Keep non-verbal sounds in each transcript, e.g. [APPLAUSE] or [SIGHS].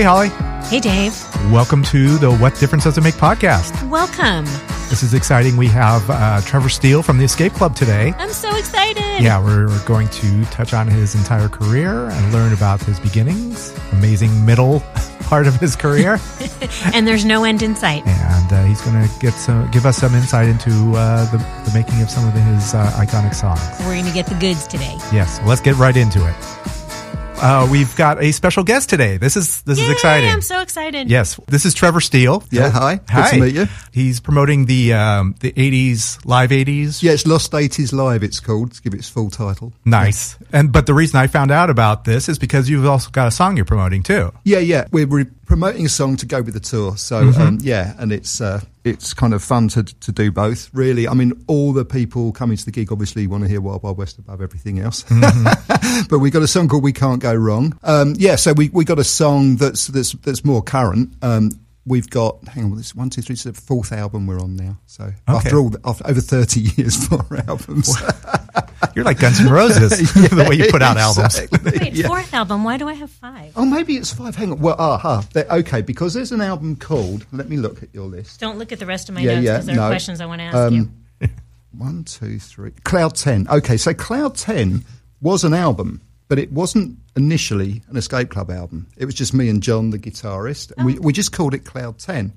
Hey, Holly. Hey, Dave. Welcome to the What Difference Does It Make podcast. Welcome. This is exciting. We have uh, Trevor Steel from the Escape Club today. I'm so excited. Yeah, we're, we're going to touch on his entire career and learn about his beginnings, amazing middle [LAUGHS] part of his career, [LAUGHS] and there's no end in sight. and uh, he's going to get some, give us some insight into uh, the, the making of some of his uh, iconic songs. We're going to get the goods today. Yes, well, let's get right into it. Uh, we've got a special guest today. This is this is exciting. I'm so excited. Yes, this is Trevor Steel. Yeah, hi. Good Hi. to meet you. He's promoting the um, the '80s live '80s. Yeah, it's Lost 80s Live, it's called, to give it its full title. Nice. And but the reason I found out about this is because you've also got a song you're promoting too. Yeah, yeah. We're re- promoting a song to go with the tour. So, Mm-hmm. um, yeah, and it's uh, it's kind of fun to, to do both, really. I mean, all the people coming to the gig obviously want to hear Wild Wild West above everything else. Mm-hmm. [LAUGHS] but we got a song called We Can't Go Wrong. Um, yeah, so we, we got a song that's that's that's more current. Um, We've got hang on, this is one, two, three, it's the fourth album we're on now. So after all, after over thirty [LAUGHS] years, four albums. You're like Guns N' Roses, [LAUGHS] the way you put out albums. Exactly. Wait, fourth album. Why do I have five? Oh, maybe it's five. Hang on. Well, aha. There- okay, because there's an album called. Let me look at your list. Don't look at the rest of my Yeah, notes yeah, because there no. are questions I want to ask Um, you. [LAUGHS] One, two, three. Cloud Ten. Okay, so Cloud Ten was an album, but it wasn't initially an Escape Club album. It was just me and John, the guitarist, and we, we just called it Cloud 10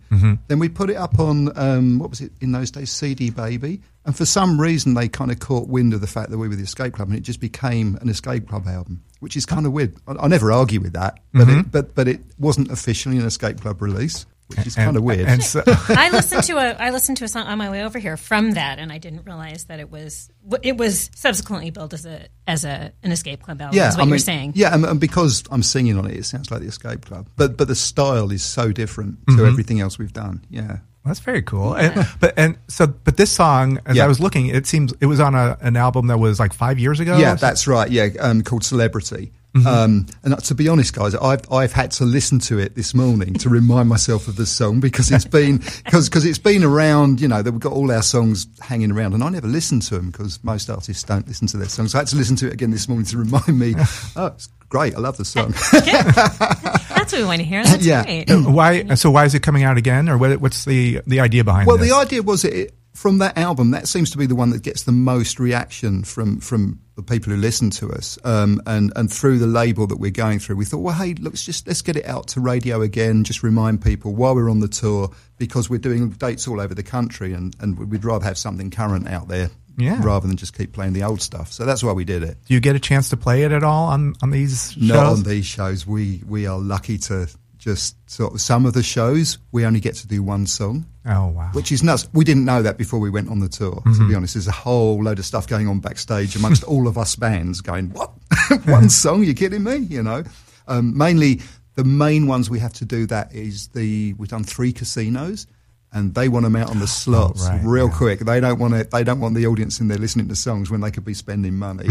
Then we put it up on um, what was it in those days, CD Baby, and for some reason they kind of caught wind of the fact that we were the Escape Club, and it just became an Escape Club album, which is kind of weird. I, I never argue with that, but it, but but it wasn't officially an Escape Club release, which is kind of weird. And so, I [LAUGHS] listened to a I listened to a song on my way over here from that, and I didn't realize that it was it was subsequently built as a as a an escape club album. is what I you're saying. Yeah, and, and because I'm singing on it, it sounds like the Escape Club. But but the style is so different Mm-hmm. to everything else we've done. Yeah. that's very cool. And, but and so, but this song, as Yeah. I was looking, it seems it was on a, an album that was like five years ago. Yeah, that's right. Yeah, um, called Celebrity. Mm-hmm. Um, and to be honest, guys, I've I've had to listen to it this morning to remind myself of the song because it's been [LAUGHS] because because it's been around. You know, that we've got all our songs hanging around, and I never listen to them because most artists don't listen to their songs. So I had to listen to it again this morning to remind me. [LAUGHS] oh, it's great! I love the song. [LAUGHS] That's what we want to hear. That's Yeah. great. Why? So why is it coming out again, or what, what's the the idea behind? It? Well, this? the idea was it from that album. That seems to be the one that gets the most reaction from from the people who listen to us, um, and and through the label that we're going through. We thought, well, hey, let's just let's get it out to radio again. Just remind people while we're on the tour because we're doing dates all over the country, and and we'd rather have something current out there. Yeah. Rather than just keep playing the old stuff, so that's why we did it. Do you get a chance to play it at all on on these shows? Not on these shows. We we are lucky to just sort of some of the shows we only get to do one song. Oh wow! which is nuts. We didn't know that before we went on the tour. To be honest, there's a whole load of stuff going on backstage amongst all of us bands. Going, what? [LAUGHS] One song? You kidding me? You know, um, mainly the main ones we have to do that is the we've done three casinos. And they want them out on the slots right, real yeah. quick. They don't want it. They don't want the audience in there listening to songs when they could be spending money.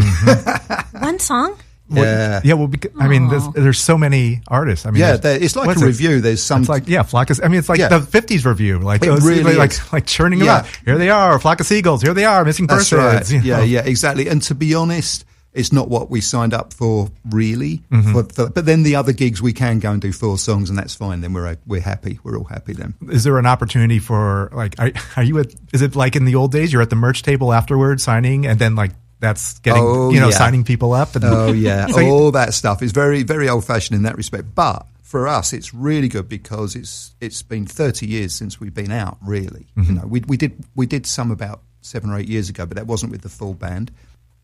[LAUGHS] One song. Yeah, yeah, well, because, I mean, there's, there's so many artists. I mean, yeah. It's like what's a it? review. There's some It's like yeah, flock of. I mean, it's like Yeah. the '50s review. Like It it's really like is. like churning them out. Here they are, flock of seagulls. Here they are, missing That's persons. right. [LAUGHS] you know. Yeah, yeah, exactly. And to be honest, it's not what we signed up for, really. Mm-hmm. For, for, but then the other gigs, we can go and do four songs, and that's fine. Then we're we're happy. We're all happy then. Is there an opportunity for like? Are, are you at? Is it like in the old days? You're at the merch table afterwards, signing, and then like that's getting Oh, you know yeah. signing people up. And, Oh [LAUGHS] yeah, So you- all that stuff is very very old fashioned in that respect. But for us, it's really good because it's it's been thirty years since we've been out. Really, Mm-hmm. you know, we we did we did some about seven or eight years ago, but that wasn't with the full band.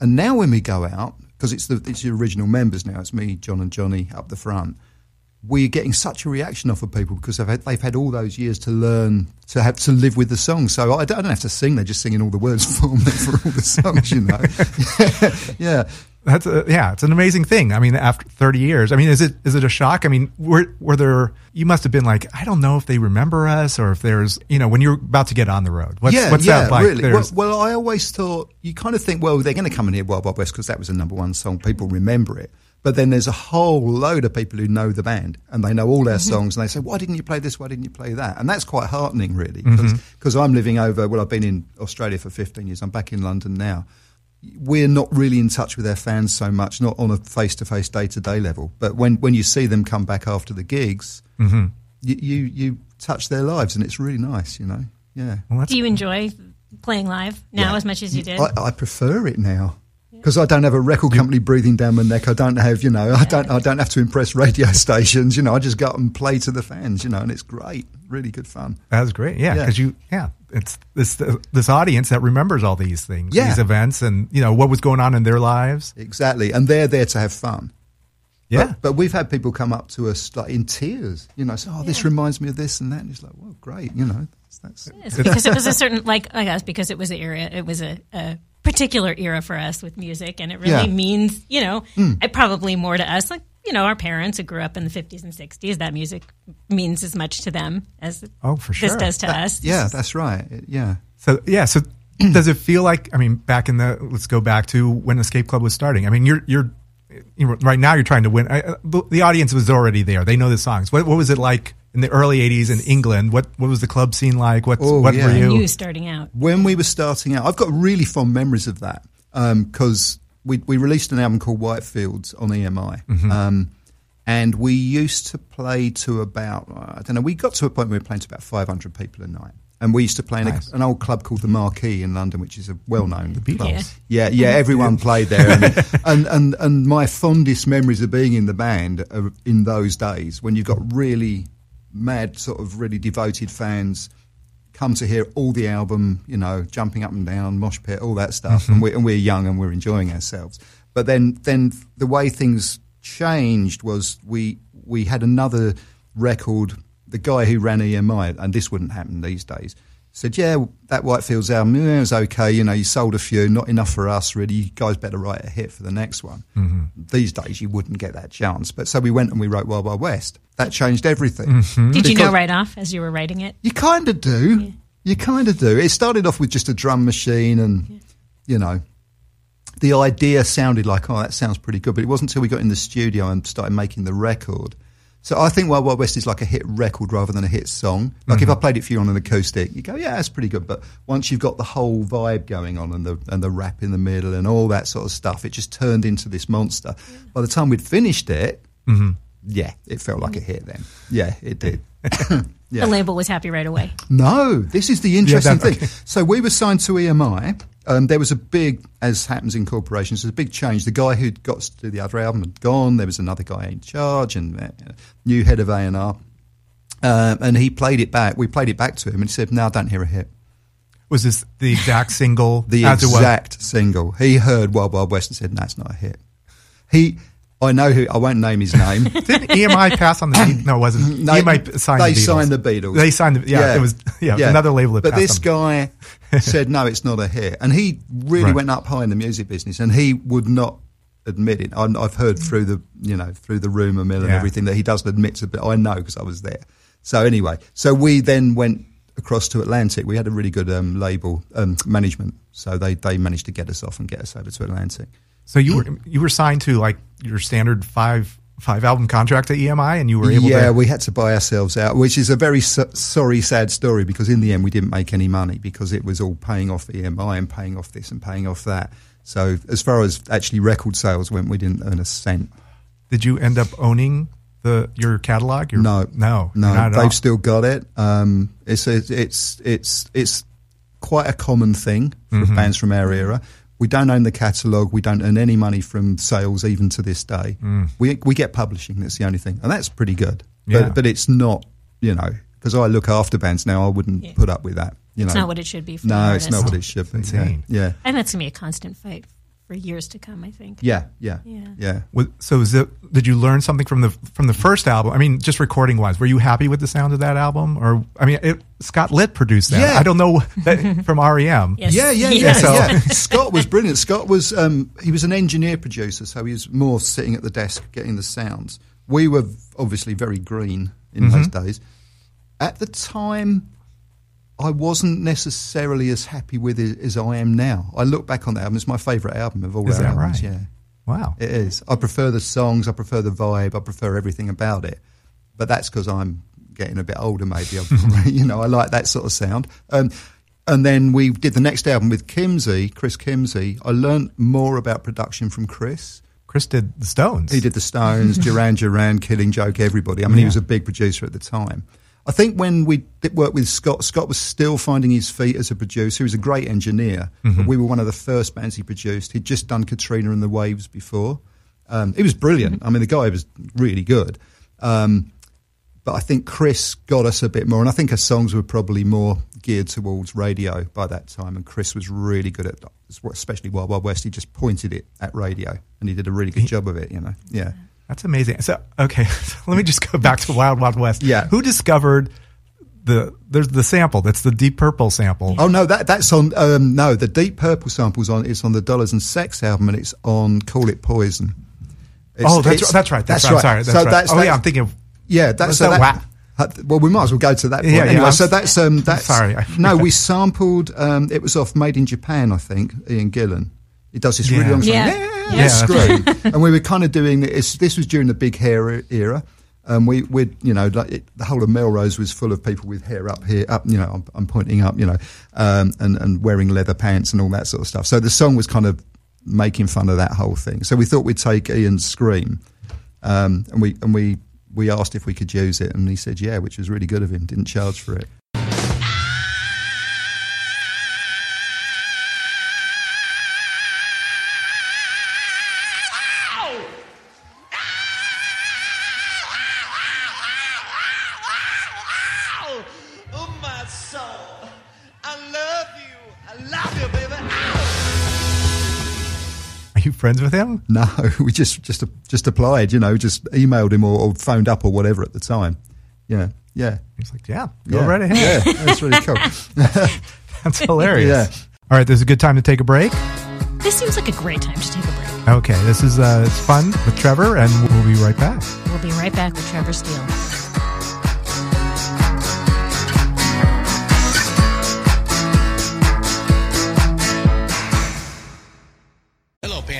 And now when we go out, because it's the it's the original members now, it's me, John, and Johnny up the front. We're getting such a reaction off of people because they've had, they've had all those years to learn to have to live with the song. So I don't, I don't have to sing; they're just singing all the words [LAUGHS] for me for all the songs, you know. [LAUGHS] yeah, That's a, yeah, it's an amazing thing. I mean, after 30 years, I mean, is it is it a shock? I mean, were were there? You must have been like, I don't know if they remember us or if there's, you know, when you're about to get on the road. What's, yeah, what's yeah, that like? really. Well, well, I always thought you kind of think, well, they're going to come and hear Wild Wild West because that was a number one song. People remember it. But then there's a whole load of people who know the band and they know all their Mm-hmm. songs and they say, why didn't you play this? Why didn't you play that? And that's quite heartening, really, Mm-hmm. because I'm living over, well, I've been in Australia for 15 years. I'm back in London now. we're not really in touch with our fans so much, not on a face to face, day to day level. But when, when you see them come back after the gigs, Mm-hmm. you, you you touch their lives, and it's really nice, you know. Yeah, Well, Do you enjoy playing live now Yeah. as much as you did? I, I prefer it now because I don't have a record company breathing down my neck. I don't have, you know, I don't I don't have to impress radio [LAUGHS] stations. You know, I just go up and play to the fans. You know, and it's great, really good fun. That was great. Yeah, Yeah. because you, yeah, it's this this audience that remembers all these things, Yeah. these events, and you know what was going on in their lives. Exactly, and they're there to have fun. Yeah, But, but we've had people come up to us like in tears, you know, say, "Oh, this reminds me of this and that." And it's like, "Well, great," you know. That's, It's because it was a certain like I guess because it was the area. it was a, a particular era for us with music and it really Yeah. Means you know it probably more to us like you know our parents who grew up in the 50s and 60s that music means as much to them as Oh, for sure. this sure. does to us yeah, that's right. Yeah. So yeah, so [CLEARS THROAT] does it feel like? I mean, back in the let's go back to when Escape Club was starting. I mean, you're you're you know, right now you're trying to win. I, uh, the audience was already there; they know the songs. What what was it like in the early '80s in England? What what was the club scene like? What Oh, what yeah. were you? you starting out when we were starting out, I've got really fond memories of that because we we released an album called Whitefields on EMI, um, and we used to play to about I don't know. We got to a point where we were playing to about five hundred people a night, and we used to play in Nice. a, an old club called the Marquee in London, which is a well known Beatles. club. Yeah, yeah, [LAUGHS] everyone played there, and, [LAUGHS] and and and my fondest memories of being in the band are in those days when you've got really mad, sort of really devoted fans come to hear all the album, you know, jumping up and down, mosh pit, all that stuff, and, mm-hmm. we're, and we're young and we're enjoying ourselves. But then, then the way things changed was we we had another record. The guy who ran EMI, and this wouldn't happen these days, said, "Yeah, that Whitefields album yeah, it was okay. You know, you sold a few, not enough for us, really. You guys better write a hit for the next one." Mm-hmm. These days, you wouldn't get that chance. But so we went and we wrote Wild Wild West. That changed everything. Mm-hmm. did you know Because- right off as you were writing it You kind of do. You kind of do. It started off with just a drum machine, and you know, the idea sounded like, oh, that sounds pretty good. But it wasn't until we got in the studio and started making the record. So I think Wild Wild West is like a hit record rather than a hit song. Like if mm-hmm. I played it for you on an acoustic, you go, yeah, that's pretty good. But once you've got the whole vibe going on and the and the rap in the middle and all that sort of stuff, it just turned into this monster. Mm. By the time we'd finished it, mm-hmm. yeah, it felt like a hit. Then, yeah, it did. [LAUGHS] [LAUGHS] Yeah. the label was happy right away No, this is the interesting that- thing. So we were signed to EMI. Um, there was a big, as happens in corporations, there's a big change. The guy who'd got to do the other album had gone. There was another guy in charge and uh, new head of A&R. Um, and he played it back. We played it back to him and he said, no, I don't hear a hit. Was this the exact single? The as it was? exact single. He heard Wild Wild West and said, no, it's not a hit. He, I know who, I won't name his name. [LAUGHS] Didn't EMI pass on the? Beat- no, it wasn't. [CLEARS THROAT] No, EMI signed they the Beatles. signed the Beatles. They signed the. Yeah, it [LAUGHS] was. Yeah, another label But this them. guy [LAUGHS] said no, it's not a hit, and he really Right. went up high in the music business, and he would not admit it. I'm, I've heard through the you know through the rumor mill and Yeah. everything that he doesn't admit to, but I know because I was there. So anyway, so we then went across to Atlantic. We had a really good um, label um, management, so they they managed to get us off and get us over to Atlantic. So you were you were signed to like your standard five five album contract at EMI, and you were able yeah, to. we had to buy ourselves out, which is a very so- sorry, sad story because in the end we didn't make any money because it was all paying off EMI and paying off this and paying off that. So as far as actually record sales went, we didn't earn a cent. Did you end up owning the your catalog? Your, No, no, no. They've all. still got it. Um, it's it's it's it's quite a common thing for Mm-hmm. bands from our era. We don't own the catalogue. We don't earn any money from sales, even to this day. Mm. We we get publishing. That's the only thing, and that's pretty good. Yeah. But but it's not. You know, because I look after bands now. I wouldn't Yeah. put up with that. You it's know, not what it should be for no, an it's not what it should be. insane. Yeah, yeah, and that's gonna be a constant fight for years to come i think yeah, yeah, Yeah. yeah. Was- So is it, did you learn something from the from the first album? I mean, just recording wise, were you happy with the sound of that album? Or I mean, it, Scott Litt produced that. Yeah. I don't know that [LAUGHS] from REM. Yes. Yeah, yeah, yeah, Yes. yeah. Scott was brilliant. Scott was um, he was an engineer producer, so he was more sitting at the desk getting the sounds. We were obviously very green in those days. At the time, I wasn't necessarily as happy with it as I am now. I look back on the album; it's my favourite album of all Is our that albums. right? Yeah, Wow. it is. I prefer the songs. I prefer the vibe. I prefer everything about it. But that's because I'm getting a bit older. Maybe, [LAUGHS] you know, I like that sort of sound. Um, and then we did the next album with Kimsey, Chris Kimsey. I learned more about production from Chris. Chris did the Stones. He did the Stones, [LAUGHS] Duran Duran, Killing Joke, everybody. I mean, he was a big producer at the time. I think when we worked with Scott, Scott was still finding his feet as a producer. He was a great engineer, but we were one of the first bands he produced. He'd just done Katrina and the Waves before. Um, he was brilliant. I mean, the guy was really good. Um, but I think Chris got us a bit more, and I think our songs were probably more geared towards radio by that time. And Chris was really good at, especially Wild Wild West. He just pointed it at radio, and he did a really good job of it. You know, yeah. That's amazing. So, okay, [LAUGHS] so let me just go back to Wild Wild West. Yeah. Who discovered the there's the sample? That's the Deep Purple sample. Oh no, that that's on. Um, no, the Deep Purple samples on. It's on the Dollars and Sex album, and it's on Call It Poison. It's- oh, that's it's- that's right. That's, right. I'm sorry. That's so right. that's oh yeah, I'm thinking. of Yeah, that's so that that, uh, well, we might as well go to that. Point. Yeah, yeah, anyway, I'm so that's um, [LAUGHS] that's sorry, no, we sampled. Um, it was off Made in Japan, I think. Ian Gillan. He does this really Yeah. long song. Yeah. Yeah, Yeah, scream. and we were kind of doing this. This was during the big hair era. And we, we, you know, like it, the whole of Melrose was full of people with hair up here, up. You know, I'm, I'm pointing up. You know, um, and and wearing leather pants and all that sort of stuff. So the song was kind of making fun of that whole thing. So we thought we'd take Ian's scream, um, and we and we we asked if we could use it, and he said yeah, which was really good of him. Didn't charge for it. Friends with him? No, [LAUGHS] we just just just applied. You know, just emailed him or, or phoned up or whatever at the time. Yeah, yeah, He's like, yeah, go yeah. right ahead. Yeah, [LAUGHS] that's really cool. [LAUGHS] That's hilarious. Yeah. All right, this is a good time to take a break. This seems like a great time to take a break. Okay, this is uh, it's fun with Trevor, and we'll be right back. We'll be right back with Trevor Steel.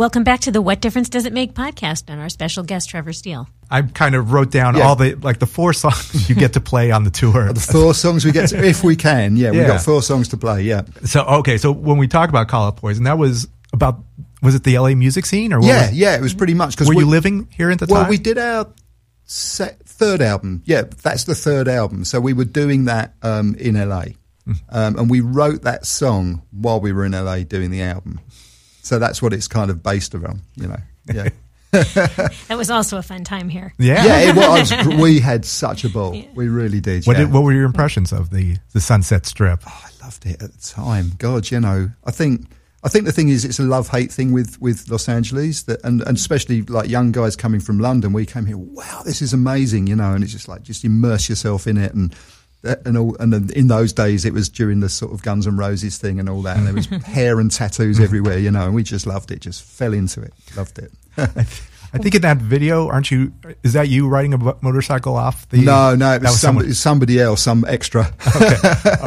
Welcome back to the What Difference Does It Make podcast and our special guest, Trevor Steel. I kind of wrote down Yeah. all the like the four songs [LAUGHS] you get to play on the tour. the four songs we get, to, if we can. Yeah, we've got four songs to play. Yeah, So okay, so when we talk about Call It Poison, that was about was it the LA music scene or what yeah, was- yeah. It was pretty much because Were we, you living here at the Well, time? we did our se- third album. Yeah, that's the third album. So we were doing that um, in LA, Hmm. um, and we wrote that song while we were in LA doing the album. So that's what it's kind of based around. You know, yeah. [LAUGHS] That was also a fun time here. Yeah. Yeah, it was. [LAUGHS] [LAUGHS] We had such a ball. We really did. What yeah. did, what were your impressions of the the Sunset Strip? Oh, I loved it at the time. God, you know, I think I think the thing is, it's a love hate thing with, with Los Angeles, that, and, and especially like young guys coming from London. We came here, wow, this is amazing, you know, and it's just like just immerse yourself in it, and and all, and in those days it was during the sort of Guns and Roses thing and all that, and there was [LAUGHS] hair and tattoos everywhere, you know, and we just loved it, just fell into it, loved it. [LAUGHS] I think in that video, aren't you? Is that you riding a motorcycle off the? no, no, it that was, somebody, somebody else, some extra. Okay.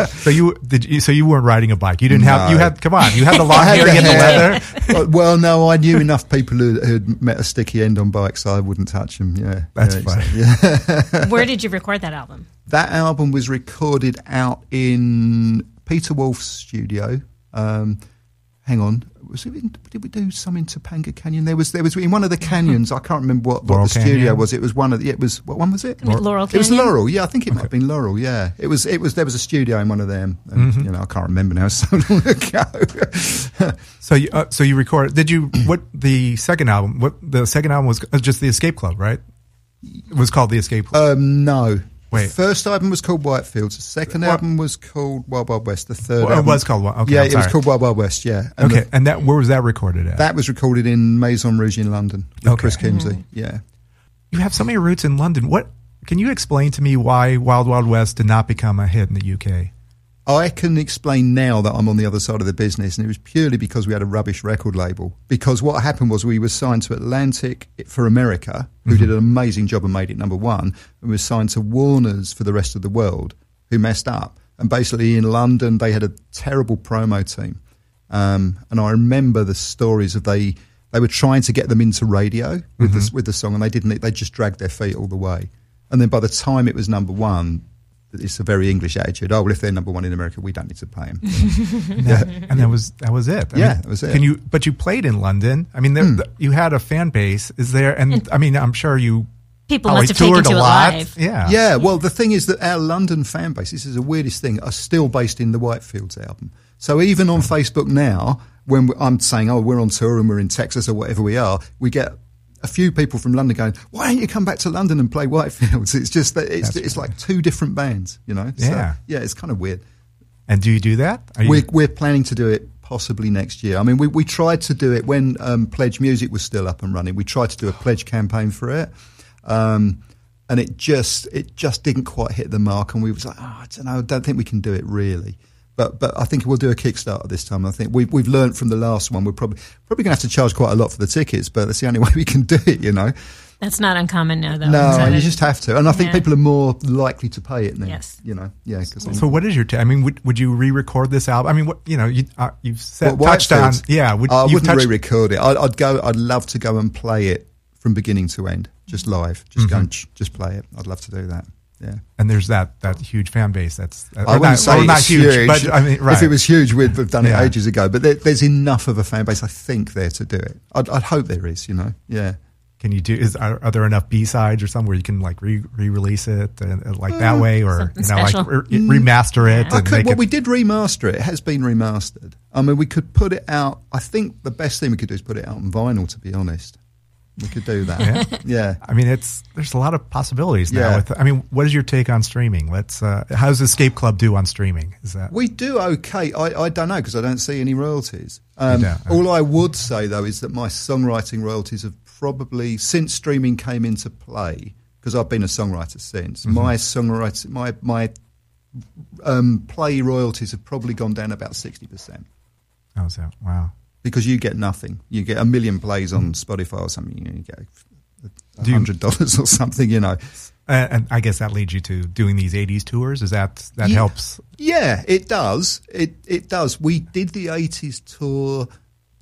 [LAUGHS] So you did. You, so you weren't riding a bike. You didn't have. You had. Come on. You had the [LAUGHS] long hair. the You had the leather. [LAUGHS] well, well, no, I knew enough people who who'd met a sticky end on bikes, so I wouldn't touch them. Yeah, That's yeah, funny. exactly. Yeah. Where did you record that album? That album was recorded out in Peter Wolf's studio. Um, hang on, was it? In, did we do some in Topanga Canyon? There was there was in one of the canyons. I can't remember what, what Laurel the studio Canyon? was. It was one of the, it was what one was it? Laurel- Laurel It was Laurel. Yeah, I think it might have been Laurel. Yeah, it was. It was. There was a studio in one of them. And, Mm-hmm. You know, I can't remember now. [LAUGHS] So long ago. [LAUGHS] So you. Uh, so you recorded. Did you? [CLEARS THROAT] What the second album? What the second album was? uh, Just the Escape Club, right? It was called the Escape Club. um, no. Wait. The first album was called Whitefields. The second What- album was called Wild Wild West. The third Well, it album was called Wild- okay, yeah, it was called Wild Wild West. Yeah. And okay, the- and that where was that recorded at? That was recorded in Maison Rouge in London with Okay. Chris Kimsey. Hmm. Yeah. you have so many roots in London. What can you explain to me why Wild Wild West did not become a hit in the UK? I can explain now that I'm on the other side of the business, and it was purely because we had a rubbish record label. Because what happened was we were signed to Atlantic for America, who did an amazing job and made it number one, and we were signed to Warner's for the rest of the world, who messed up. And basically in London, they had a terrible promo team. Um, and I remember the stories of they they were trying to get them into radio with this with the song, and they didn't. They just dragged their feet all the way. And then by the time it was number one, it's a very English attitude. Oh well, if they're number one in America, we don't need to pay them. [LAUGHS] Yeah, and that was that was it. I Yeah, that was it. Can you? But you played in London. I mean, there, hmm. the- you had a fan base. Is there? And I mean, I'm sure you People probably must have taken toured to a lot. live. Yeah, yeah, well, the thing is that our London fan base, this is the weirdest thing, are still based in the Whitefields album. So even on Facebook now, when I'm saying, oh, we're on tour and we're in Texas or whatever we are, we get a few people from London going, why don't you come back to London and play Whitefields? [LAUGHS] It's just that it's, it's like two different bands, you know? So, Yeah. yeah, it's kind of weird. And do you do that? Are We're, we're planning to do it possibly next year. I mean, we, we tried to do it when um, Pledge Music was still up and running. We tried to do a pledge campaign for it, um, and it just it just didn't quite hit the mark. And we was like, oh, I don't know, I don't think we can do it really. But but I think we'll do a Kickstarter this time. I think we've we've learned from the last one. We're probably probably going to have to charge quite a lot for the tickets, but that's the only [LAUGHS] way we can do it. You know, That's not uncommon now, though. no, So you that- just have to. And I think Yeah. people are more likely to pay it now. Yes. you know, yeah. Cause so what is your? T- I mean, would, would you re-record this album? I mean, what you know, you uh, you've said, What, touched on. Yeah, would, I you've wouldn't touched- re-record it. I'd, I'd go. I'd love to go and play it from beginning to end, just live, just Mm-hmm. go and ch- just play it. I'd love to do that. Yeah. and there's that that huge fan base. That's uh, I wouldn't not, say not it's huge, but I mean, right. if it was huge, we'd have done it Yeah. ages ago. But there, there's enough of a fan base, I think, there to do it. I'd, I'd hope there is. You know, yeah. Can you do? Is are, are there enough B sides or something where you can like re re-release it and, and like that way, or you know, like re- remaster it Yeah. Could, make well, it? we did remaster it. It has been remastered. I mean, we could put it out. I think the best thing we could do is put it out on vinyl. To be honest, we could do that. Yeah. yeah. I mean, it's there's a lot of possibilities now. Yeah. With, I mean, what is your take on streaming? Let's. Uh, how does Escape Club do on streaming? Is that We do okay. I, I don't know because I don't see any royalties. Um, all I would say though is that my songwriting royalties have probably since streaming came into play because I've been a songwriter since. Mm-hmm. My songwriting, my my um, play royalties have probably gone down about sixty percent how's that? Wow. Because you get nothing. You get a million plays on Spotify or something. You, know, you get hundred dollars [LAUGHS] or something. You know. And, I guess that leads you to doing these '80s tours. Is that that Yeah. helps? Yeah, it does. It it does. We did the eighties tour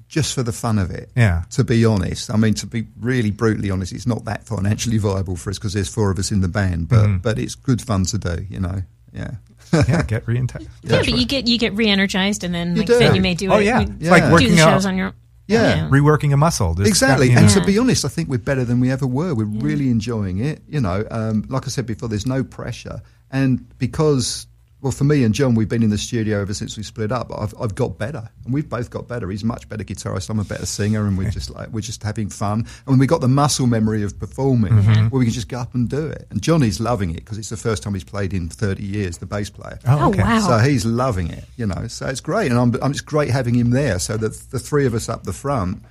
just for the fun of it. Yeah. To be honest, I mean, to be really brutally honest, it's not that financially viable for us because there's four of us in the band, but Mm-hmm. but it's good fun to do. You know. Yeah. Yeah, get re [LAUGHS] Yeah, but you get you get re-energized, and then You like I said, you may do Oh, it. yeah. you It's like do working the out- shows on your Yeah. reworking a muscle. Just- Exactly. you know. And to be honest, I think we're better than we ever were. We're really enjoying it. You know, um, like I said before, there's no pressure. And because well, for me and John, we've been in the studio ever since we split up. I've, I've got better, and we've both got better. He's a much better guitarist. I'm a better singer, and we're just like we're just having fun. And we got the muscle memory of performing, Mm-hmm. where we can just go up and do it. And Johnny's loving it because it's the first time he's played in 30 years. The bass player. Oh, okay. wow. So he's loving it, you know. So it's great, and I'm, I'm it's great having him there. So that the three of us up the front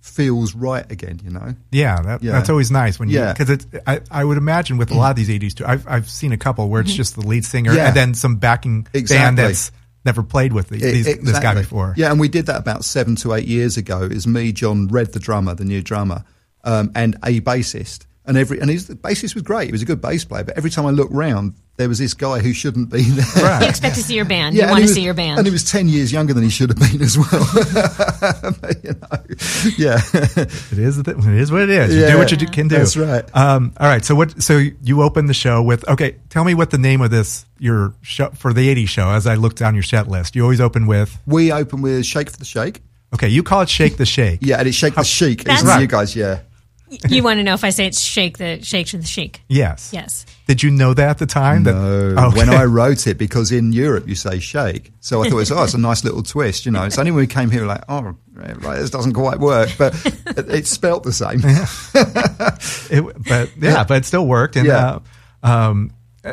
feels right again, you know. Yeah, that, Yeah. that's always nice when you Yeah. because it's. I, I would imagine with a lot of these '80s too. I've I've seen a couple where it's just the lead singer Mm-hmm. Yeah. and then some backing band that's never played with the, these, this guy before. Yeah, and we did that about seven to eight years ago. Is me, John Red, the drummer, the new drummer, um, and a bassist. And every and his the bassist was great. He was a good bass player. But every time I looked round, there was this guy who shouldn't be there. Right. You expect to [LAUGHS] see your band. Yeah, you want to was- see your band. And he was 10 years younger than he should have been as well. But, [LAUGHS] you know, yeah. [LAUGHS] It is. It is what it is. You Yeah. do what you do, can do. That's right. Um, all right. So what? So you open the show with okay. Tell me what the name of this your show for the '80s show. As I look down your set list, you always open with we open with Shake for the Shake. okay. You call it Shake the Shake. Yeah, and it's Shake the Chic, That's- Right. you guys? Yeah. You want to know if I say it's shake the shake to the shake? Yes. Yes. Did you know that at the time? That, No, Okay. when I wrote it, because in Europe you say shake, so I thought it's oh, it's a nice little twist, you know. It's only when we came here like oh, right, this doesn't quite work, but it, it's spelt the same. [LAUGHS] It, but yeah, but it still worked. And Yeah. uh, um,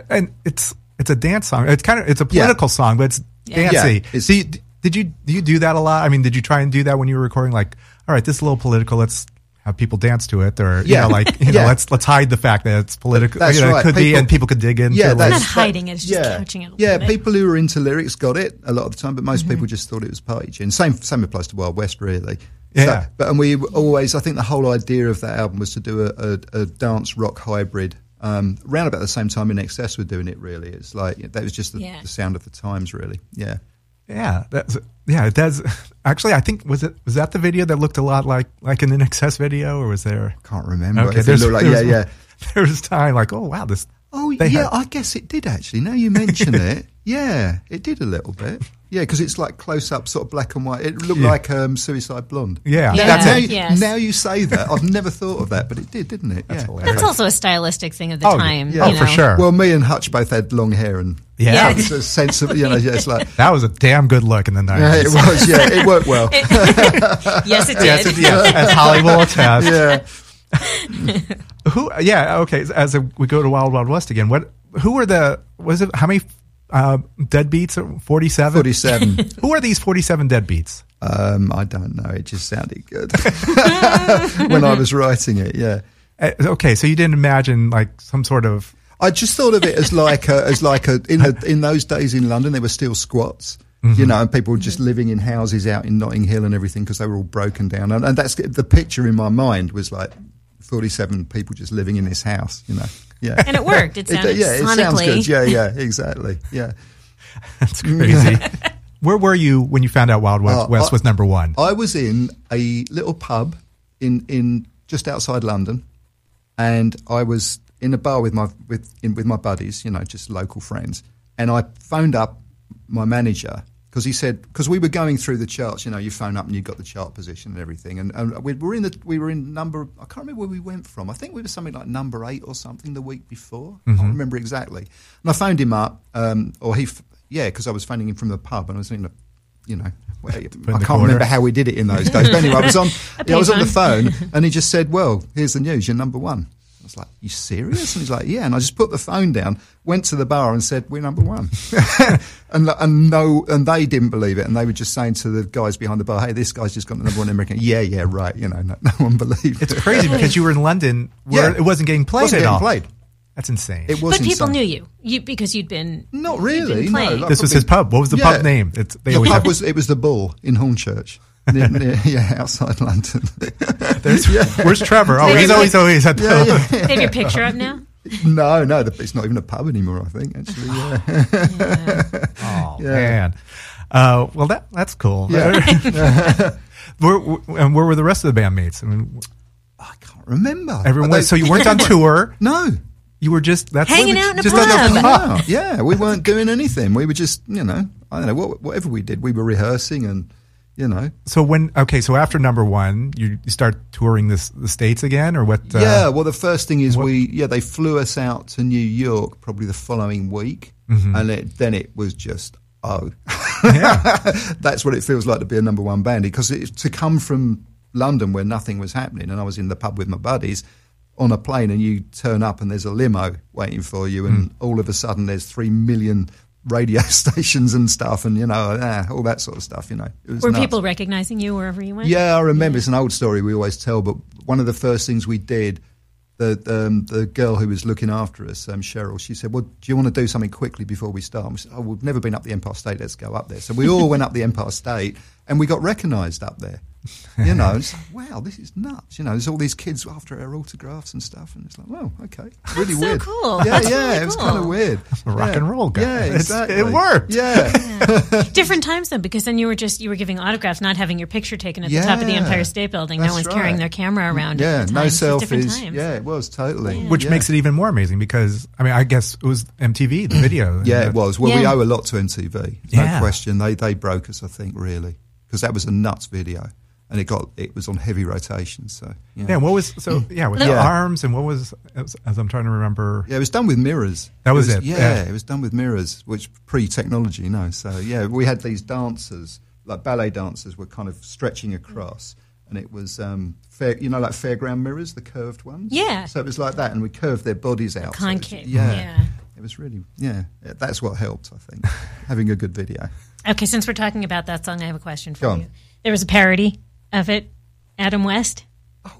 and it's it's a dance song. It's kind of it's a Yeah. political song, but it's Yeah. dancey. Yeah, it's- so you, did you do you do that a lot? I mean, did you try and do that when you were recording? Like, all right, this is a little political. Let's have people dance to it, or you Yeah. know, like [LAUGHS] you know, let's let's hide the fact that it's political. That's you know, right. It could be, and people could dig into. Yeah, it. that's not hiding it, it's just couching it a little yeah, bit. people who are into lyrics got it a lot of the time, but most Mm-hmm. people just thought it was party tune. Same same applies to Wild West, really. Yeah. So, but and we always, I think the whole idea of that album was to do a, a, a dance rock hybrid. Um, around about the same time in Excess were doing it. Really, it's like that was just the, Yeah. the sound of the times. Really, yeah. Yeah, that's yeah. It does. Actually, I think was it was that the video that looked a lot like like an INXS video, or was there? Can't remember. Okay, if it there's, like, there yeah, yeah. [LAUGHS] There was time like, oh wow, this. Oh they yeah, had- I guess it did actually. Now you mention it, [LAUGHS] yeah, it did a little bit. Yeah, because it's like close up, sort of black and white. It looked Yeah. like um, Suicide Blonde. Yeah, Yeah. that's now, it. you, Yes. now you say that, I've never thought of that, but it did, didn't it? That's yeah. That's also a stylistic thing of the Oh, time. yeah. you Oh, for sure. Well, me and Hutch both had long hair, and Yeah. Yeah. it's a sense of you know, yeah, it's like [LAUGHS] That was a damn good look in the yeah, it was, yeah, it worked well. [LAUGHS] Yes, it [LAUGHS] did. yes, it- yes, as Holly will attest. yeah, Who? Yeah. Okay. As a, we go to Wild Wild West again, what? Who were the? Was it how many uh, deadbeats? Forty-seven. forty-seven. Who are these forty-seven deadbeats? um, I don't know. It just sounded good when I was writing it. Yeah. Uh, okay, so you didn't imagine like some sort of I just thought of it as like a, as like a in the, in those days in London there were still squats, you know, and people were just living in houses out in Notting Hill and everything because they were all broken down, and, and that's the picture in my mind was like forty seven people just living in this house, you know, yeah, And it worked. It [LAUGHS] sounded yeah, it sounds good, yeah, yeah, exactly, yeah. [LAUGHS] that's crazy. [LAUGHS] Where were you when you found out Wild West, Uh, West I- was number one? I was in a little pub in in just outside London, and I was in a bar with my with in, with my buddies, you know, just local friends, and I phoned up my manager because he said because we were going through the charts, you know, you phone up and you got the chart position and everything, and, and we were in the we were in number I can't remember where we went from. I think we were something like number eight or something the week before. I can't remember exactly. And I phoned him up, um, or he, yeah, because I was phoning him from the pub, and I was in the, you know. [LAUGHS] I can't corner. remember how we did it in those days. But anyway, I was on. [LAUGHS] yeah, I was on the phone, [LAUGHS] and he just said, "Well, here's the news. You're number one." I was like, "You serious?" And he's like, "Yeah." And I just put the phone down, went to the bar, and said, "We're number one." [LAUGHS] and and no, and they didn't believe it, and they were just saying to the guys behind the bar, "Hey, this guy's just got the number one in America." Yeah, yeah, right. You know, no, no one believed It's it. crazy because you were in London where Yeah. it wasn't getting played Wasn't at getting all. played. That's insane. It was But people insane. knew you, you because you'd been Not really. been No, like this was his pub. What was the Yeah. pub name? It's, they The pub have- was it was the Bull in Hornchurch. Near, near, [LAUGHS] yeah, outside London. [LAUGHS] there's- [LAUGHS] Where's Trevor? Oh, he's always always at the. yeah, yeah. They have your picture up now. No, no, the, it's not even a pub anymore. I think actually. Yeah. Oh Yeah. man. Uh, well, that that's cool. Yeah. where, where- and where were the rest of the bandmates? I mean, I can't remember. everyone. They- so you weren't on tour. No. You were just that's Hanging what- out in a just pub. at the pub. Yeah, we weren't doing anything. We were just, you know, I don't know, what, whatever we did, we were rehearsing and, you know. So when okay, so after number one, you, start touring this the states again, or what? Uh, yeah, well, the first thing is what- we, yeah, they flew us out to New York probably the following week. and it, then it was just oh, [LAUGHS] that's what it feels like to be a number one band because it, to come from London where nothing was happening, and I was in the pub with my buddies on a plane, and you turn up and there's a limo waiting for you, and all of a sudden there's three million radio [LAUGHS] stations and stuff, and you know ah, all that sort of stuff. You know, it was Were nuts. people recognizing you wherever you went? Yeah, I remember. It's an old story we always tell, but one of the first things we did, the um, the girl who was looking after us, um, Cheryl, she said, "Well, do you want to do something quickly before we start?" And we said, "Oh, we've never been up the Empire State. Let's go up there." So we all went up the Empire State, and we got recognised up there. You know, it's like, wow, this is nuts. You know, there's all these kids after our autographs and stuff, and it's like, well, okay, [LAUGHS] really so weird. cool. Yeah, That's yeah, really it was cool. kind of weird. [LAUGHS] Rock Yeah. and roll guy. Yeah, [LAUGHS] exactly. it worked. Yeah. Different times though, because then you were just you were giving autographs, not having your picture taken at the top of the Empire State Building. No That's one's carrying their camera around. Yeah, at the no time. So it's different selfies. times. Yeah, it was totally. Which Yeah. makes it even more amazing because I mean I guess it was MTV the [CLEARS THROAT] video. Yeah, it was. Well, we owe a lot to MTV. Yeah. No question. They they broke us, I think, really, because that was a nuts video, and it got it was on heavy rotation. So yeah, Yeah, what was so? Yeah, with the arms and what was as, as I'm trying to remember. Yeah, it was done with mirrors. That was it, Yeah, yeah. it was done with mirrors, which pre-technology, you know. So yeah, we had these dancers, like ballet dancers, were kind of stretching across, and it was um, fair, you know, like fairground mirrors, the curved ones. Yeah. So it was like that, and we curved their bodies out. so it yeah. yeah. It was really yeah. That's what helped, I think, having a good video. Okay, since we're talking about that song, I have a question for Go on. you. There was a parody of it. Adam West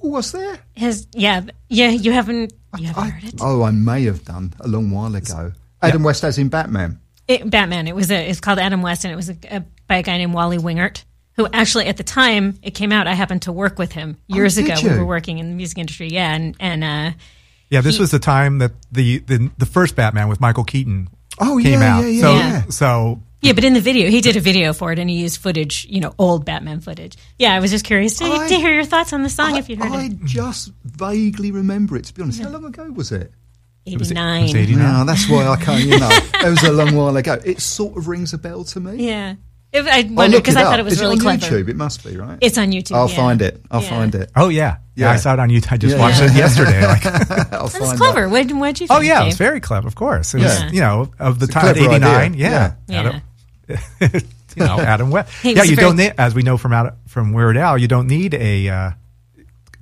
Who was there? has yeah yeah you haven't you haven't I- heard it? Oh, I may have done a long while ago. Adam West as in Batman. it, Batman. It was a. It's called Adam West, and it was a, a, by a guy named Wally Wingert, who actually at the time it came out, I happened to work with him years Oh, did ago. We you? were working in the music industry, yeah, and and uh, Yeah, this He- was the time that the, the the first Batman with Michael Keaton Oh, came yeah, out. yeah, yeah, so yeah. so yeah, but in the video, he did a video for it, and he used footage, you know, old Batman footage. Yeah, I was just curious to, I- to hear your thoughts on the song I, if you heard I it. I just vaguely remember it, to be honest. How long ago was it? it was, it nine. was 89. No, that's why I can't, you know. It was a long while ago. It sort of rings a bell to me. Yeah, If- I I'll wondered because I thought it was Is really on clever. YouTube? It must be, right? It's on YouTube. I'll yeah. find it. I'll Yeah. find it. Oh yeah. yeah, Yeah. I saw it on YouTube. I just Yeah. watched Yeah. it [LAUGHS] yesterday. Like, I'll [LAUGHS] That's find clever. What what'd you oh, think? oh yeah, it was very clever. Of course, it was, Yeah. you know of the It's time eighty nine. idea. Yeah, Yeah. Adam- [LAUGHS] you know Adam West. He Yeah, you very- don't need, as we know from out from Weird Al, you don't need a uh,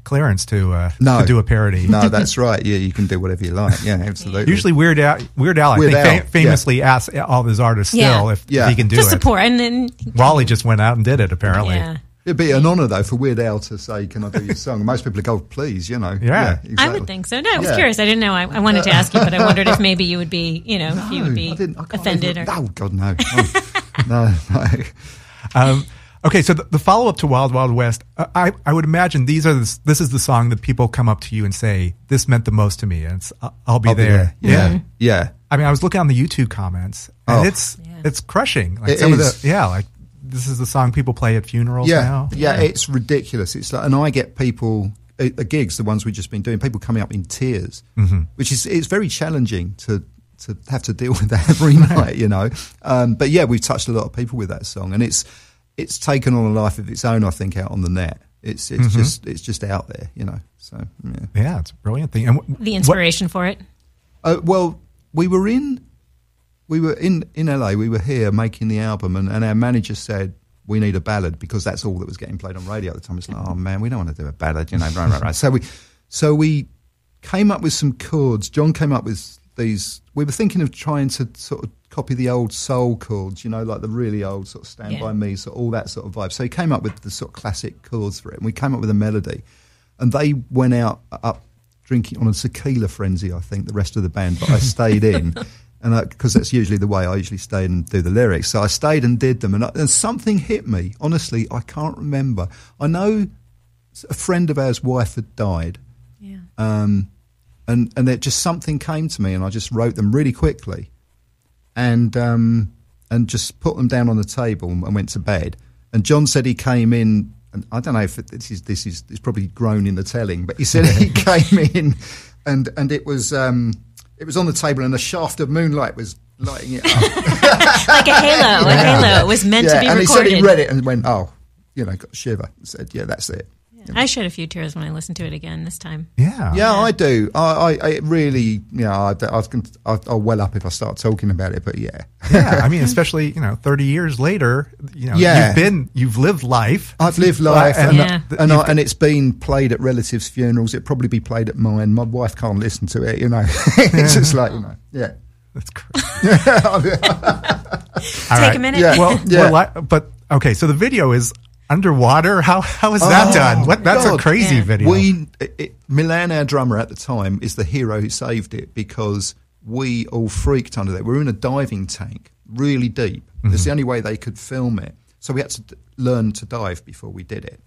clearance to uh, No. to do a parody. No, [LAUGHS] that's right. Yeah, you can do whatever you like. Yeah, absolutely. Usually, Weird Al, Weird Al, I Weird think, Al, fa- famously asks all of his artists Yeah. still if, Yeah. if he can do to it. support, and then Wally just went out and did it. Apparently, yeah. It'd be an honour, though, for Weird Al to say, Can I do your song? Most people go, Please, you know. Yeah. I exactly. would think so. No, I was Yeah. curious. I didn't know. I, I wanted to ask you, but I wondered if [LAUGHS] maybe you would be, you know, if you would be I I offended even- or. Oh, God, no. Oh, [LAUGHS] no, no. Um, okay, so the, the follow up to Wild Wild West, uh, I I would imagine these are the, this is the song that people come up to you and say this meant the most to me, and it's, I'll, I'll be I'll be there. there. Yeah. Yeah. Yeah. I mean, I was looking on the YouTube comments, and Oh. it's Yeah. it's crushing. Like It some of the yeah, like this is the song people play at funerals yeah, now. yeah, it's ridiculous. It's like, and I get people at the gigs, the ones we've just been doing, people coming up in tears, Mm-hmm. which is it's very challenging to to have to deal [LAUGHS] with that every night, you know. Um, but yeah, we've touched a lot of people with that song, and it's it's taken on a life of its own. I think out on the net, it's it's Mm-hmm. just it's just out there, you know. So yeah. Yeah, it's a brilliant thing. And wh- The what- inspiration for it. Uh, well, we were in we were in in LA. We were here making the album, and, and our manager said we need a ballad because that's all that was getting played on radio at the time. It's like, oh man, we don't want to do a ballad, you know, right, right, right. So we so we came up with some chords. John came up with these. We were thinking of trying to sort of copy the old soul chords, you know, like the really old sort of Stand Yeah. by Me, so all that sort of vibe. So he came up with the sort of classic chords for it, and we came up with a melody, and they went out uh, up drinking on a tequila frenzy. I think the rest of the band, but I stayed in. [LAUGHS] And because that's usually the way I usually stay and do the lyrics, so I stayed and did them, and, I, and something hit me. Honestly, I can't remember. I know a friend of ours' wife had died, Yeah. um, and and it just something came to me, and I just wrote them really quickly, and um, and just put them down on the table and went to bed. And John said he came in, and I don't know if it, this is this is it's probably grown in the telling, but he said he [LAUGHS] [LAUGHS] came in, and and it was um, it was on the table, and a shaft of moonlight was lighting it up. [LAUGHS] Like a halo. A halo. It was meant to be and recorded. he said he read it and went, oh, you know, got a shiver. And said, yeah, that's it. I shed a few tears when I listened to it again this time. Yeah. Yeah, I do. I, I, I it really, you know, I, I was going to, I'll well up if I start talking about it, but yeah. yeah. I [LAUGHS] mean, especially you know, thirty years later, you know, Yeah. you've been, you've lived life. I've lived life, and- and, Yeah. and, I, and it's been played at relatives' funerals. It'd probably be played at mine. My wife can't listen to it, you know. [LAUGHS] it's just like, you know, yeah. That's crazy. [LAUGHS] Take a minute. Yeah. Well, Yeah. well, but okay. So the video is underwater. How how is that Oh, done? What? That's God. a crazy Yeah. video. We, it, it- Milan, our drummer at the time, is the hero who saved it because we all freaked under there. We were in a diving tank, really deep. It's the mm-hmm. only way they could film it. So we had to d- learn to dive before we did it.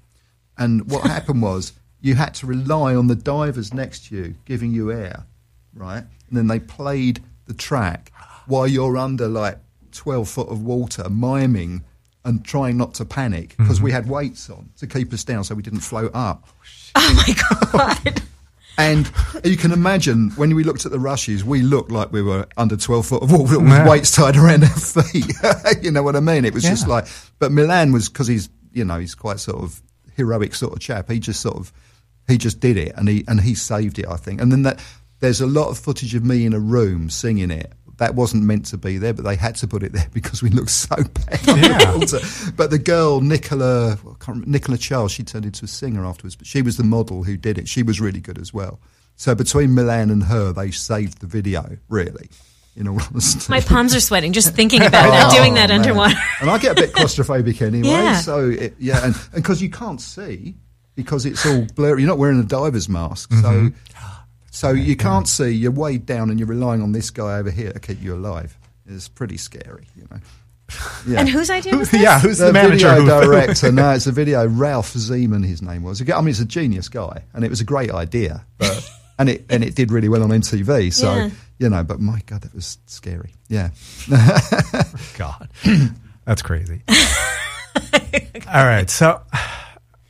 And what [LAUGHS] happened was you had to rely on the divers next to you giving you air, right? And then they played the track while you're under like 12 foot of water, miming and trying not to panic because mm-hmm. we had weights on to keep us down so we didn't float up. Oh, oh my [LAUGHS] god. And you can imagine when we looked at the rushes, we looked like we were under 12 foot of water with Yeah. weights tied around our feet. [LAUGHS] you know what I mean? It was just like, but Milan was, because he's, you know, he's quite sort of heroic sort of chap. He just sort of, he just did it and he, and he saved it, I think. And then that, there's a lot of footage of me in a room singing it. That wasn't meant to be there, but they had to put it there [LAUGHS] because we looked so bad. on the Yeah. [LAUGHS] But the girl, Nicola, I can't remember, Nicola Charles, she turned into a singer afterwards, but she was the model who did it. She was really good as well. So between Milan and her, they saved the video, really, in all [LAUGHS] honesty. My palms are sweating just thinking about that, doing that Oh, man. underwater. And I get a bit claustrophobic anyway. Yeah. So, it, yeah, and because you can't see, because it's all blurry. You're not wearing a diver's mask. Mm-hmm. So, so you can't see. You're weighed down and you're relying on this guy over here to keep you alive. It's pretty scary, you know. [LAUGHS] Yeah. And whose idea was [LAUGHS] this? yeah, who's the, the, manager? video who- director. no, it's a [LAUGHS] video. Ralph Ziman, his name was. I mean, he's a genius guy, and it was a great idea. But and it and it did really well on MTV. So Yeah. you know, but my God, that was scary. Yeah. God, [CLEARS THROAT] that's crazy. all right, so [SIGHS]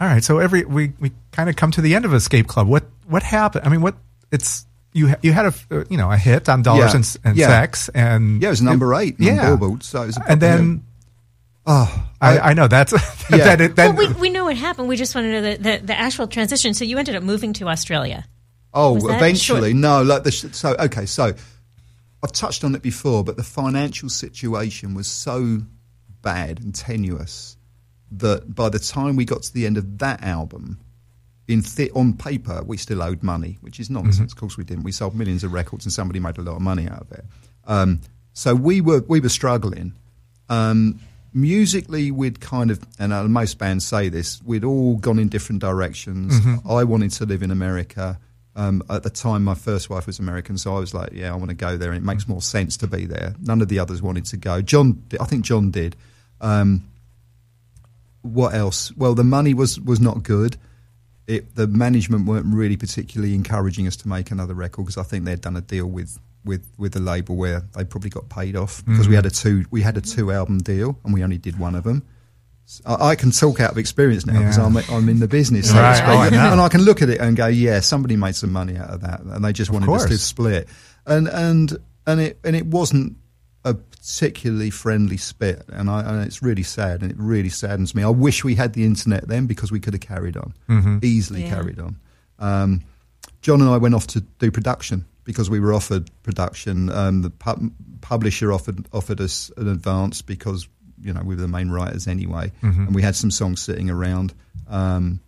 all right, so every we we kind of come to the end of Escape Club. What what happened? I mean, what it's you you had a uh, you know a hit on Dollars Yeah. and, and Yeah. Sex, and Yeah, it was number eight yeah, Billboard, so it was a and then. Oh, I, I know that's [LAUGHS] Yeah. that. It, then well, we, we know what happened. We just want to know the, the, the actual transition. So you ended up moving to Australia. Oh, Was eventually, short- no. Like the so, okay, so I've touched on it before, but the financial situation was so bad and tenuous that by the time we got to the end of that album, in th- on paper, we still owed money, which is nonsense. Of course, we didn't. We sold millions of records, and somebody made a lot of money out of it. Um, so we were we were struggling. Um, musically, we'd kind of, and uh, most bands say this, we'd all gone in different directions. I wanted to live in America. Um, at the time, my first wife was American, so I was like, "Yeah, I want to go there, and it makes more sense to be there." None of the others wanted to go. John, I think John did. Um, what else? Well, the money was was not good. It, the management weren't really particularly encouraging us to make another record because I think they'd done a deal with with with the label where they probably got paid off because we had a two we had a two album deal and we only did one of them. So I, I can talk out of experience now because Yeah. I'm I'm in the business, so Right. know. and I can look at it and go, yeah, somebody made some money out of that, and they just wanted us to split, and and and it and it wasn't particularly friendly spit, and, I, and it's really sad, and it really saddens me. I wish we had the internet then because we could have carried on, Mm-hmm. easily Yeah. carried on. Um, John and I went off to do production because we were offered production. Um, the pub- publisher offered offered us an advance because you know we were the main writers anyway, and we had some songs sitting around. Um,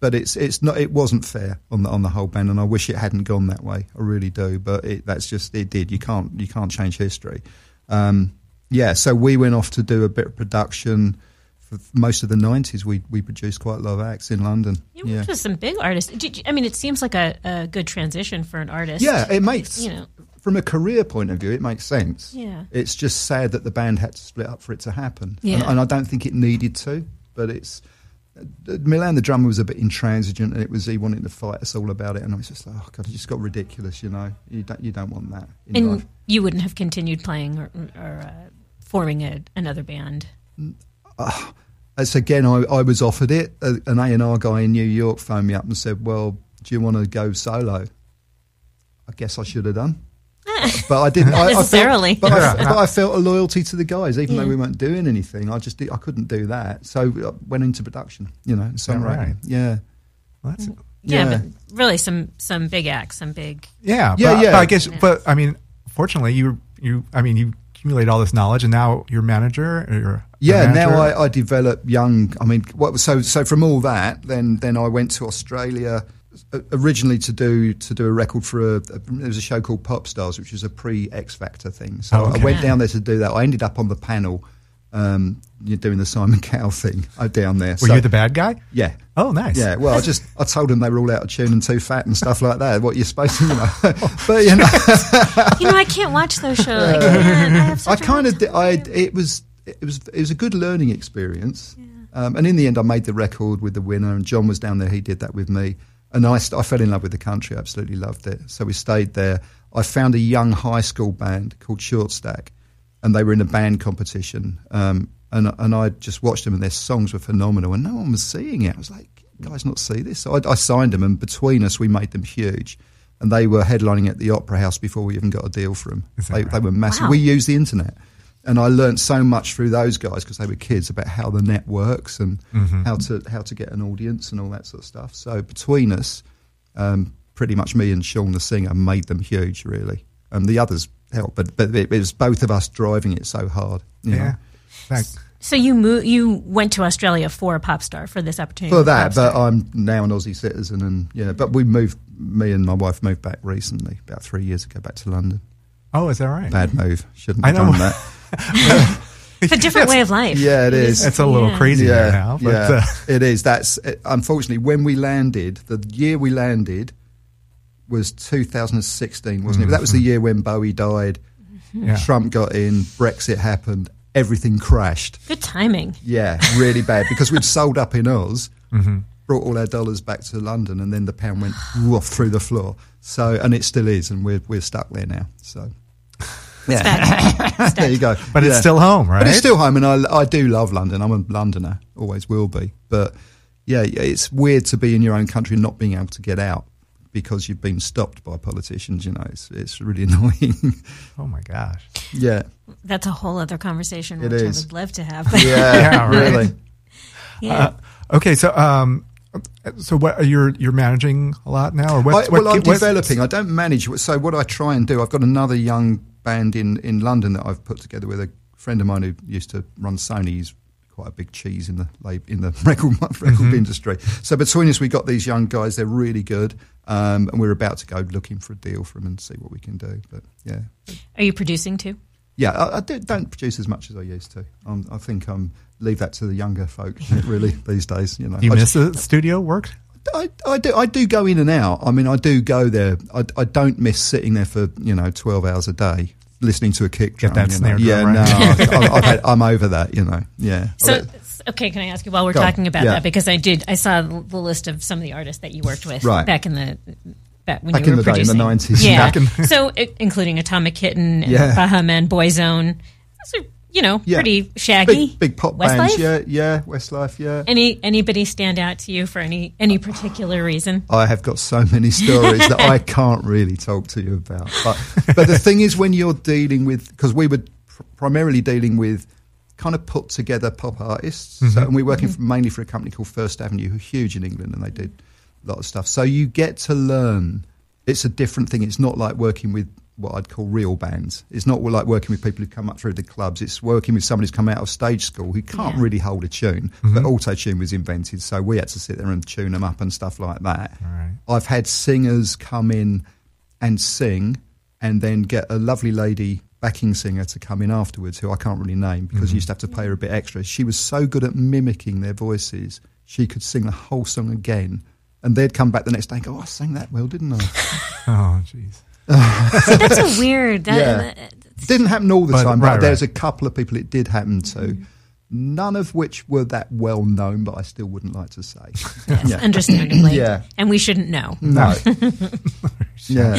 but it's it's not it wasn't fair on the on the whole band, and I wish it hadn't gone that way. I really do, but it, that's just it did. You can't you can't change history. Um, yeah, so we went off to do a bit of production for most of the nineties. We we produced quite a lot of acts in London. You yeah, worked with some big artists. Did you, I mean, it seems like a, a good transition for an artist. yeah, it makes You know. from a career point of view, it makes sense. Yeah. it's just sad that the band had to split up for it to happen, and, Yeah. and I don't think it needed to. But it's Milan, the drummer, was a bit intransigent, and it was he wanting to fight us all about it, and I was just like, oh god, it just got ridiculous, you know. You don't you don't want that in and life. you wouldn't have continued playing or, or uh, forming a, another band. It's again, I, I was offered it. An A and R guy in New York phoned me up and said, "Well, do you want to go solo?" I guess I should have done, but I didn't. I, I necessarily. felt, but, I, but I felt a loyalty to the guys, even Yeah. though we weren't doing anything. I just did, I couldn't do that, so I went into production. You know, songwriting. right? Yeah, Well, Yeah, Yeah. but really some some big acts, some big. yeah, Yeah, but, yeah. but I guess, but I mean, fortunately, you you I mean, you accumulate all this knowledge, and now you're manager. Or you're Yeah, manager? now I, I develop young. I mean, what, was so so from all that, then then I went to Australia uh, originally to do to do a record for a, a there was a show called Pop Stars, which was a pre X Factor thing. So Oh, okay. I went down there to do that. I ended up on the panel. Um, you're doing the Simon Cowell thing uh, down there. were So- you the bad guy? Yeah. Oh, nice. Yeah, well, I just [LAUGHS] I told them they were all out of tune and too fat and stuff like that. What you're supposed to, you know, [LAUGHS] but you know, [LAUGHS] You know, I can't watch those shows. I can't. I I kind hard of, I it was, it was, it was a good learning experience. Um, and in the end, I made the record with the winner, and John was down there. He did that with me, and I, I fell in love with the country. I absolutely loved it. So we stayed there. I found a young high school band called Short Stack, and they were in a band competition. Um, and and I just watched them, and their songs were phenomenal, and no one was seeing it. I was like, guys, not see this? So I, I signed them, and between us, we made them huge. And they were headlining at the Opera House before we even got a deal for them. They, right? they were massive. Wow. We used the internet, and I learned so much through those guys because they were kids about how the net works and how to how to get an audience and all that sort of stuff. So between us, um, pretty much me and Shaun the singer made them huge, really, and the others helped. But but it, was both of us driving it so hard. you know. Yeah. Like, So you moved. You went to Australia for a pop star for this opportunity. For that, but I'm now an Aussie citizen, and yeah. But we moved. Me and my wife moved back recently, about three years ago, back to London. oh, is that right? Bad move. Shouldn't I have know. done that. [LAUGHS] it's a different way of life. Yeah, it is. It's a little Yeah. crazy yeah, right now, but yeah, uh, it is. That's it, unfortunately when we landed. The year we landed was 2016, wasn't it? That was the year when Bowie died. yeah. Trump got in. Brexit happened. Everything crashed. Good timing. Yeah, really bad because we'd sold up in Oz, Mm-hmm. brought all our dollars back to London, and then the pound went woof through the floor. So, and it still is, and we're we're stuck there now. So, yeah, [LAUGHS] there you go. But it's still home, right? But it's still home, and I, I do love London. I'm a Londoner, always will be. But yeah, yeah, it's weird to be in your own country and not being able to get out because you've been stopped by politicians. You know, it's it's really [LAUGHS] annoying. Oh my gosh. yeah, That's a whole other conversation, It which I would love to have. yeah, [LAUGHS] Yeah, really. yeah. Uh, okay, so um, so what you're you're managing a lot now, or what? I, well, I'm what- developing. I don't manage. So what I try and do, I've got another young band in, in London that I've put together with a friend of mine who used to run Sony. He's quite a big cheese in the in the [LAUGHS] record record Mm-hmm. industry. So between us, we got these young guys. They're really good, um, and we're about to go looking for a deal for them and see what we can do. But yeah, Are you producing too? yeah, I, I do, don't produce as much as I used to. Um, I think um, leave that to the younger folk [LAUGHS] really these days. You know, you I miss just- the studio work? I, I do I do go in and out. I mean, I do go there. I, I don't miss sitting there for you know twelve hours a day listening to a kick Get drum. that you snare know. drum, Yeah, right? no, [LAUGHS] I, I've had, I'm over that. You know, yeah. So, okay, can I ask you while we're Go on. talking about Yeah. that because I did I saw the the list of some of the artists that you worked with Right. back in the back when Back you in were the day, in the 90s. Yeah, [LAUGHS] Back in- so including Atomic Kitten, and Yeah. Baha Men, Boyzone. Those are you know yeah. pretty shaggy, big, big pop Westlife? bands. Yeah, yeah, Westlife. Yeah. Any anybody stand out to you for any any particular reason? I have got so many stories that I can't really talk to you about. But, but the thing is, when you're dealing with, because we were pr- primarily dealing with kind of put together pop artists, so, mm-hmm. and we're working mm-hmm. for, mainly for a company called First Avenue, who are huge in England, and they did a lot of stuff. So you get to learn. It's a different thing. It's not like working with what I'd call real bands. It's not like working with people who come up through the clubs. It's working with somebody who's come out of stage school who can't Yeah. really hold a tune. But mm-hmm. auto tune was invented, so we had to sit there and tune them up and stuff like that. Right. I've had singers come in and sing, and then get a lovely lady backing singer to come in afterwards, who I can't really name because you mm-hmm. used to have to pay her a bit extra. She was so good at mimicking their voices, she could sing the whole song again. And they'd come back the next day and go, oh, I sang that well, didn't I? [LAUGHS] Oh, jeez. See, that's a weird. That, Yeah. that- didn't happen all the But- time, right, but there's right. a couple of people it did happen to. None of which were that well known, but I still wouldn't like to say. yes, Yeah. understandably. Yeah. and we shouldn't know. No. [LAUGHS] yeah.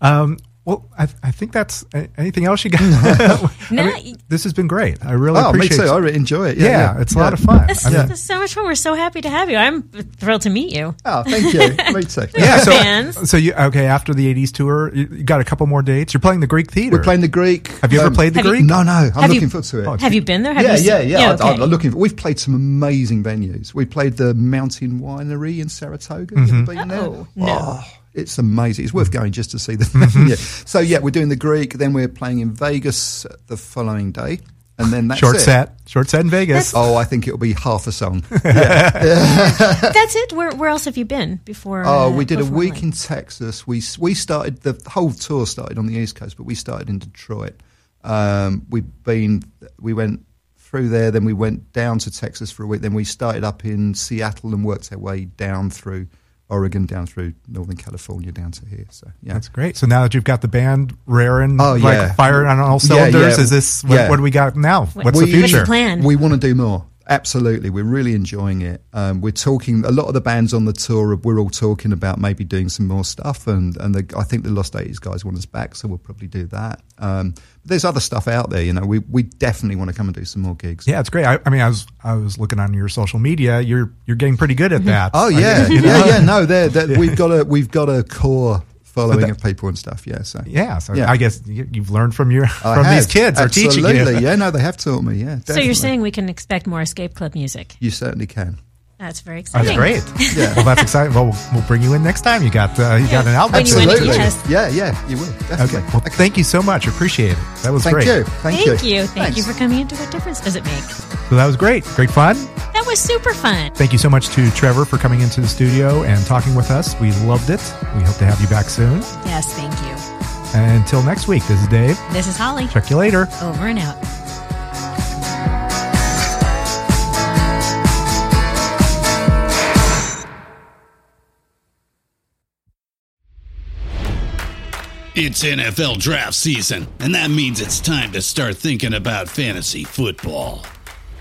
Um, Well, I, I think that's a- anything else you got. [LAUGHS] [LAUGHS] I No, mean, this has been great. I really Oh, appreciate too. it. I really enjoy it. Yeah, Yeah, yeah. it's a lot of fun. This, I mean, this is so much fun. We're so happy to have you. I'm thrilled to meet you. Oh, thank you. [LAUGHS] me too. yeah, so, fans. so you okay after the '80s tour? You, you got a couple more dates. You're playing the Greek Theater. We're playing the Greek. Have you ever Um, played the Have you- Greek? No, no. I'm Have you- looking forward to it. Oh, Have you been there? Have yeah, you yeah, seen- yeah. okay. I, am looking. We've played some amazing venues. We played the Mountain Winery in Saratoga. Have you ever been there? Oh, no. It's amazing. It's worth going just to see the Mm-hmm. [LAUGHS] venue. So yeah, we're doing the Greek. Then we're playing in Vegas the following day, and then that's Short it. set, short set in Vegas. Oh, I think it'll be half a song. [LAUGHS] yeah. [LAUGHS] That's it. Where, where else have you been before? Oh, uh, we did a week Link? in Texas. We we started the whole tour started on the East Coast, but we started in Detroit. Um, we've been we went through there, then we went down to Texas for a week. Then we started up in Seattle and worked our way down through Oregon, down through Northern California, down to here. So yeah, That's great. So now that you've got the band raring, Oh, like yeah. firing on all cylinders, yeah. is this what, Yeah. what do we got now? What's We- the what's the future? plan? We want to do more. Absolutely, we're really enjoying it. Um, we're talking. A lot of the bands on the tour, we're all talking about maybe doing some more stuff, and and the, I think the Lost Eighties guys want us back, so we'll probably do that. Um, but there's other stuff out there, you know. We we definitely want to come and do some more gigs. Yeah, it's great. I, I mean, I was I was looking on your social media. You're you're getting pretty good at that. Oh I- yeah, you know? yeah, yeah. No, they're, they're, [LAUGHS] we've got a we've got a core following that- of people and stuff. Yeah, so Yeah, so Yeah. I guess you- you've learned from your I from these have. kids. Are teaching Absolutely, you. [LAUGHS] Yeah, no, they have taught me. Yeah, So you're saying we can expect more Escape Club music? you certainly can. That's very exciting. That's great. Yeah. Well, that's exciting. Well, we'll- we'll bring you in next time. You got uh, you got an album. When you win it, Absolutely. Yeah, yeah, you will. Definitely. Okay. Well, thank you so much. Appreciate it. That was great. Thank great. you. Thank, Thank you. you. Thank you for coming into What Difference Does It Make? So that was great. Great fun. That was super fun. Thank you so much to Trevor for coming into the studio and talking with us. We loved it. We hope to have you back soon. Yes, thank you. And until next week, this is Dave. This is Holly. Check you later. Over and out. It's NFL draft season, and that means it's time to start thinking about fantasy football.